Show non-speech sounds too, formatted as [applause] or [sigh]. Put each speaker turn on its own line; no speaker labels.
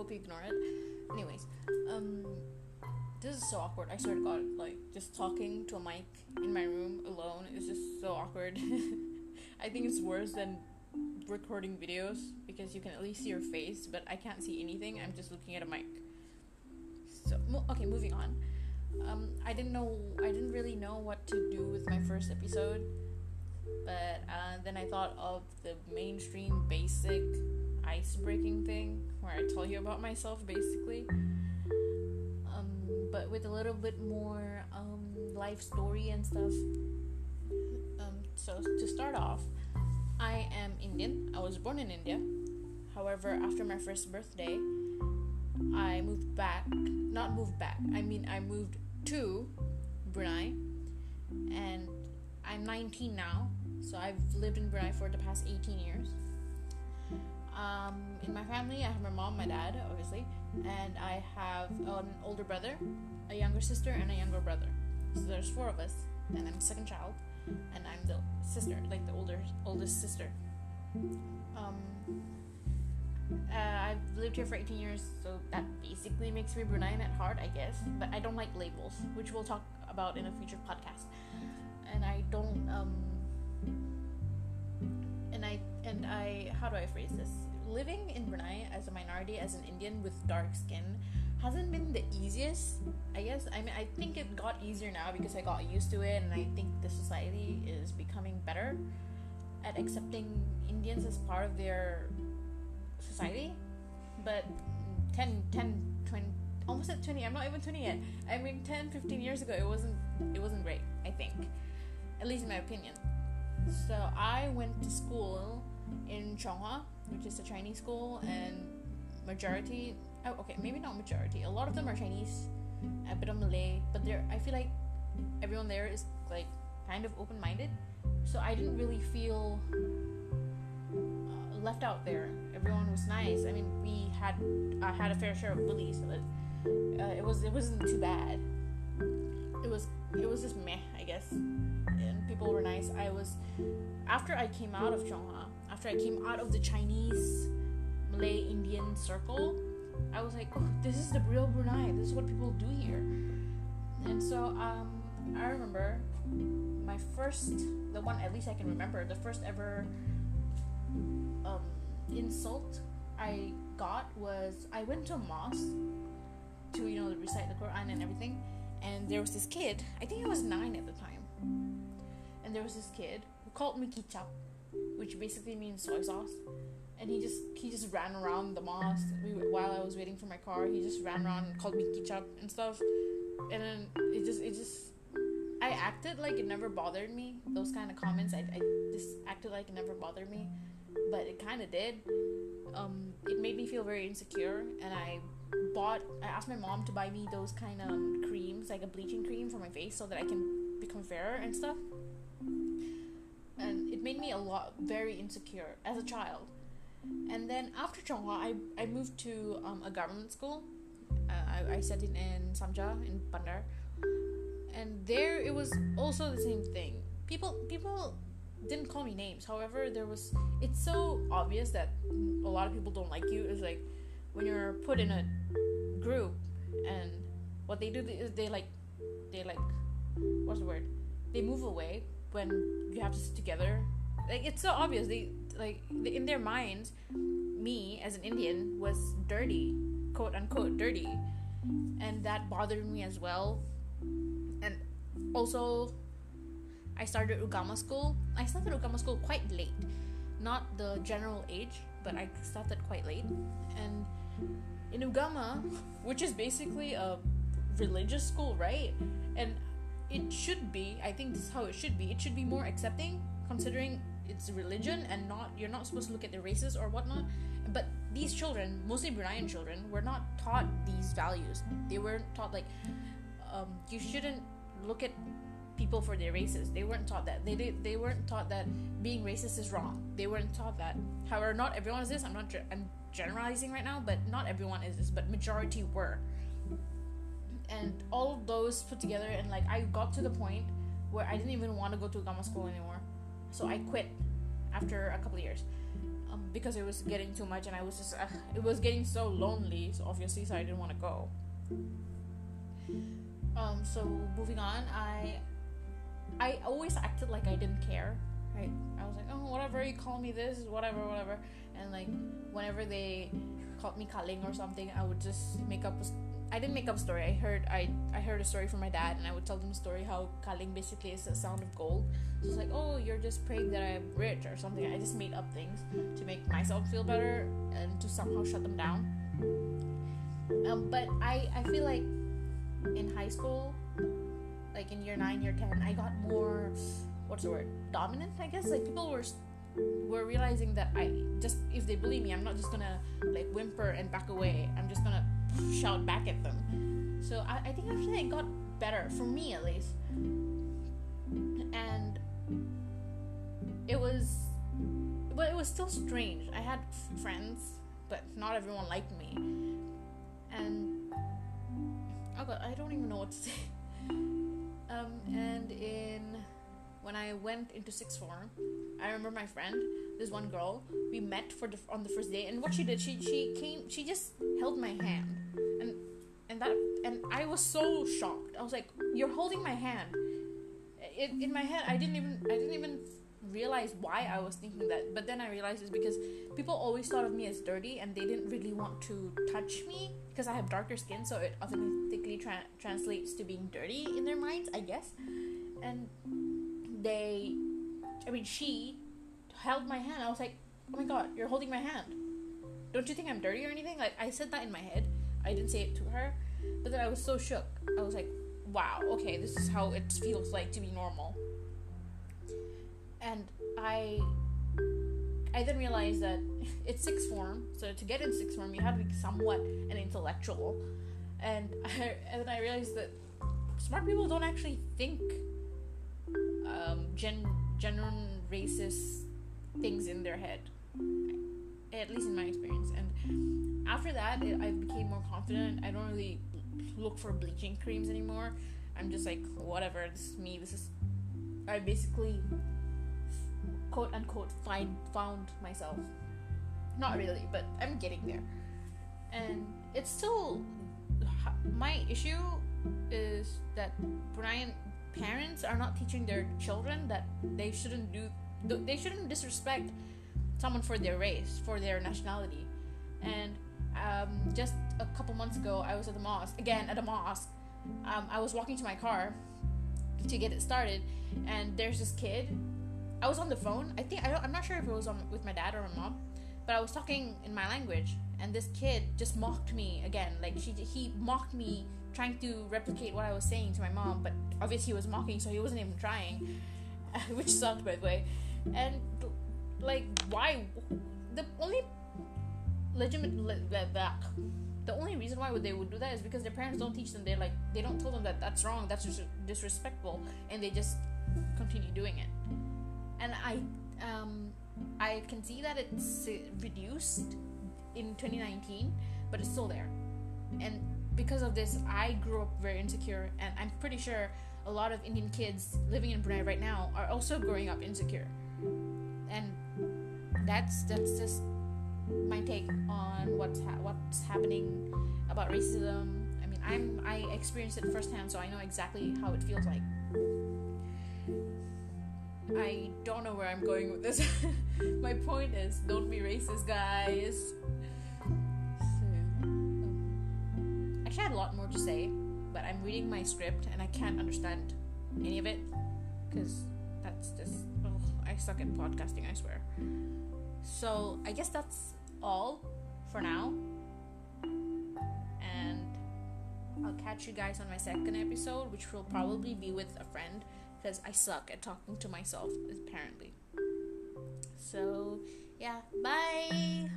hope you ignore it. Anyways, um, this is so awkward. I swear to God, like just talking to a mic in my room alone is just so awkward. [laughs] I think it's worse than recording videos because you can at least see your face, but I can't see anything. I'm just looking at a mic. So okay, moving on. Um, I didn't know. I didn't really know what to do with my first episode, but uh, then I thought of the mainstream basic ice breaking thing where I tell you about myself basically. Um, but with a little bit more um, life story and stuff. Um, so to start off, I am Indian. I was born in India. However, after my first birthday, I moved back. Not moved back. I mean, I moved to Brunei, and I'm 19 now. So I've lived in Brunei for the past 18 years. Um, in my family, I have my mom, my dad, obviously, and I have an older brother, a younger sister, and a younger brother. So there's four of us, and I'm the second child, and I'm the sister, like the older oldest sister. Um, uh, I've lived here for 18 years, so that basically makes me Bruneian at heart, I guess. But I don't like labels, which we'll talk about in a future podcast. And I don't um, and I how do I phrase this? Living in Brunei as a minority, as an Indian with dark skin, hasn't been the easiest. I guess I mean I think it got easier now because I got used to it, and I think the society is becoming better at accepting Indians as part of their society. But 10, 10, 20, almost at 20, I'm not even 20 yet. I mean 10, 15 years ago, it wasn't it wasn't great. I think, at least in my opinion. So I went to school in Chonghua, which is a Chinese school, and majority, oh, okay, maybe not majority. A lot of them are Chinese, a bit of Malay, but there, I feel like everyone there is like kind of open-minded. So I didn't really feel uh, left out there. Everyone was nice. I mean, we had I had a fair share of bullies, but uh, it was it wasn't too bad. It was it was just meh, I guess. And people were nice. I was after I came out of Chonghua, after I came out of the Chinese, Malay, Indian circle, I was like, oh, this is the real Brunei. This is what people do here. And so um, I remember my first, the one at least I can remember, the first ever um, insult I got was I went to a mosque to you know recite the Quran and everything, and there was this kid. I think I was nine at the time, and there was this kid who called me kicap, which basically means soy sauce. And he just he just ran around the mosque while I was waiting for my car. He just ran around and called me kicap and stuff, and then it just it just I acted like it never bothered me. Those kind of comments, I, I just acted like it never bothered me, but it kind of did. Um, it made me feel very insecure, and I bought. I asked my mom to buy me those kind of creams, like a bleaching cream for my face, so that I can become fairer and stuff. And it made me a lot very insecure as a child. And then after Chonghua, I I moved to um, a government school. Uh, I I studied in Samja in Bandar and there it was also the same thing. People people didn't call me names. However, there was it's so obvious that a lot of people don't like you. It's like when you're put in a group and what they do is they like they like what's the word? They move away when you have to sit together. Like it's so obvious. They like in their minds, me as an Indian was dirty, quote unquote dirty, and that bothered me as well and also I started Ugama school. I started Ugama school quite late, not the general age, but I started quite late. And in Ugama, [laughs] which is basically a religious school, right? And it should be, I think this is how it should be. It should be more accepting, considering it's religion and not you're not supposed to look at their races or whatnot. But these children, mostly Bruneian children, were not taught these values. They weren't taught like um, you shouldn't look at people for their races. They weren't taught that. They did, they weren't taught that being racist is wrong. They weren't taught that. However, not everyone is this. I'm not. I'm generalizing right now, but not everyone is this. But majority were. And all of those put together, and like I got to the point where I didn't even want to go to Gama school anymore. So I quit. after a couple years um, because it was getting too much and I was just uh, it was getting so lonely so obviously so I didn't want to go um, so moving on I I always acted like I didn't care right I was like oh whatever you call me this whatever whatever and like whenever they called me Kaling or something I would just make up a I didn't make up a story. I heard I I heard a story from my dad, and I would tell them a story how kaling basically is the sound of gold. So it's like, oh, you're just praying that I'm rich or something. I just made up things to make myself feel better and to somehow shut them down. Um, but I I feel like in high school, like in year nine, year ten, I got more. What's the word? Dominant, I guess. Like people were were realizing that I just if they bully me, I'm not just gonna like whimper and back away. I'm just gonna shout back at them. So I, I think actually it got better, for me at least. And it was, but it was still strange. I had friends, but not everyone liked me. And oh god, I don't even know what to [laughs] say. Um, and in when I went into sixth form, I remember my friend, this one girl, we met for the on the first day, and what she did, she she came, she just held my hand, and and that and I was so shocked. I was like, "You're holding my hand." In, in my head, I didn't even I didn't even realize why I was thinking that. But then I realized it's because people always thought of me as dirty, and they didn't really want to touch me because I have darker skin, so it automatically tra- translates to being dirty in their minds, I guess. And they, I mean, she held my hand. I was like, oh my god, you're holding my hand. Don't you think I'm dirty or anything? Like, I said that in my head. I didn't say it to her. But then I was so shook. I was like, wow, okay, this is how it feels like to be normal. And I I then realized that [laughs] it's sixth form, so to get in sixth form, you have to be somewhat an intellectual. And [laughs] I, and then I realized that smart people don't actually think um, gen genuine racist things in their head at least in my experience. And after that it, i became more confident. I don't really look for bleaching creams anymore. I'm just like whatever this is me. This is i basically quote unquote find found myself. Not really but i'm getting there. And it's still my issue is that Bruneian parents are not teaching their children that they shouldn't do they shouldn't disrespect someone for their race for their nationality. And um, just a couple months ago i was at the mosque again at a mosque. Um, i was walking to my car to get it started and there's this kid. I was on the phone. I think I don't, i'm not sure if it was on with my dad or my mom but i was talking in my language and this kid just mocked me again. Like she he mocked me trying to replicate what I was saying to my mom, but obviously he was mocking, so he wasn't even trying, [laughs] which sucked by the way. And like, why? The only legitimate the only reason why they would do that is because their parents don't teach them. They're like they don't tell them that that's wrong, that's disrespectful, and they just continue doing it. And I um I can see that it's reduced in 2019, but it's still there. And because of this, I grew up very insecure, and I'm pretty sure a lot of Indian kids living in Brunei right now are also growing up insecure. And that's that's just my take on what's ha- what's happening about racism. I mean, I'm I experienced it firsthand, so I know exactly how it feels like. I don't know where I'm going with this. [laughs] my point is, don't be racist, guys. Actually, I had a lot more to say, but I'm reading my script and I can't understand any of it because that's just. Oh, I suck at podcasting, I swear. So, I guess that's all for now. And I'll catch you guys on my second episode, which will probably be with a friend because I suck at talking to myself, apparently. So, yeah, bye.